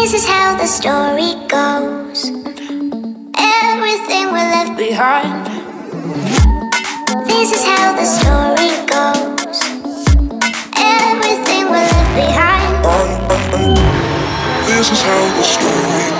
This is how the story goes. Everything we left behind. This is how the story goes. Everything we left behind. This is how the story goes.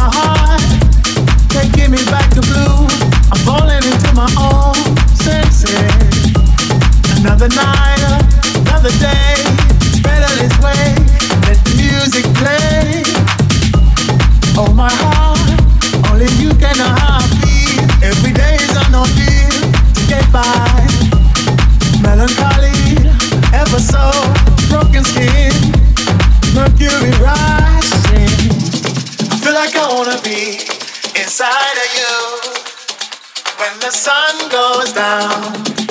Another night, another day. Way. Let the music play. Oh my heart, only you can. Every day is ordeal to get by. Melancholy, ever so broken skin, mercury rising. Feel like I wanna be inside of you. When the sun goes down,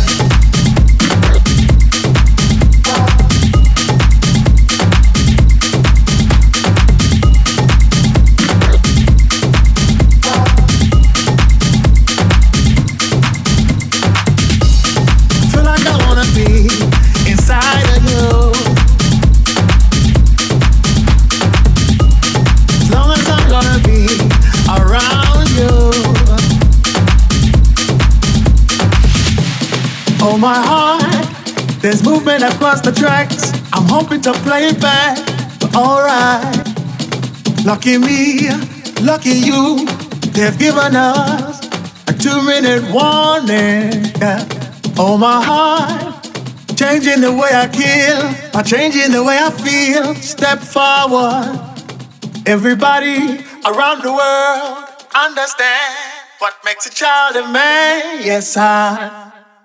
Movement across the tracks. I'm hoping to play it back, but alright. Lucky me, lucky you, they've given us a two minute warning. Yeah. Oh, my heart, changing the way I kill, I'm changing the way I feel. Step forward, everybody around the world understand what makes a child a man. Yes, I,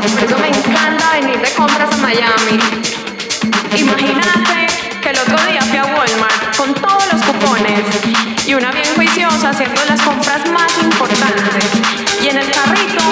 Por eso me encanta venir de compras a Miami. Imagínate que el otro día fui a Walmart con todos los cupones y una bien juiciosa haciendo las compras más importantes. Y en el carrito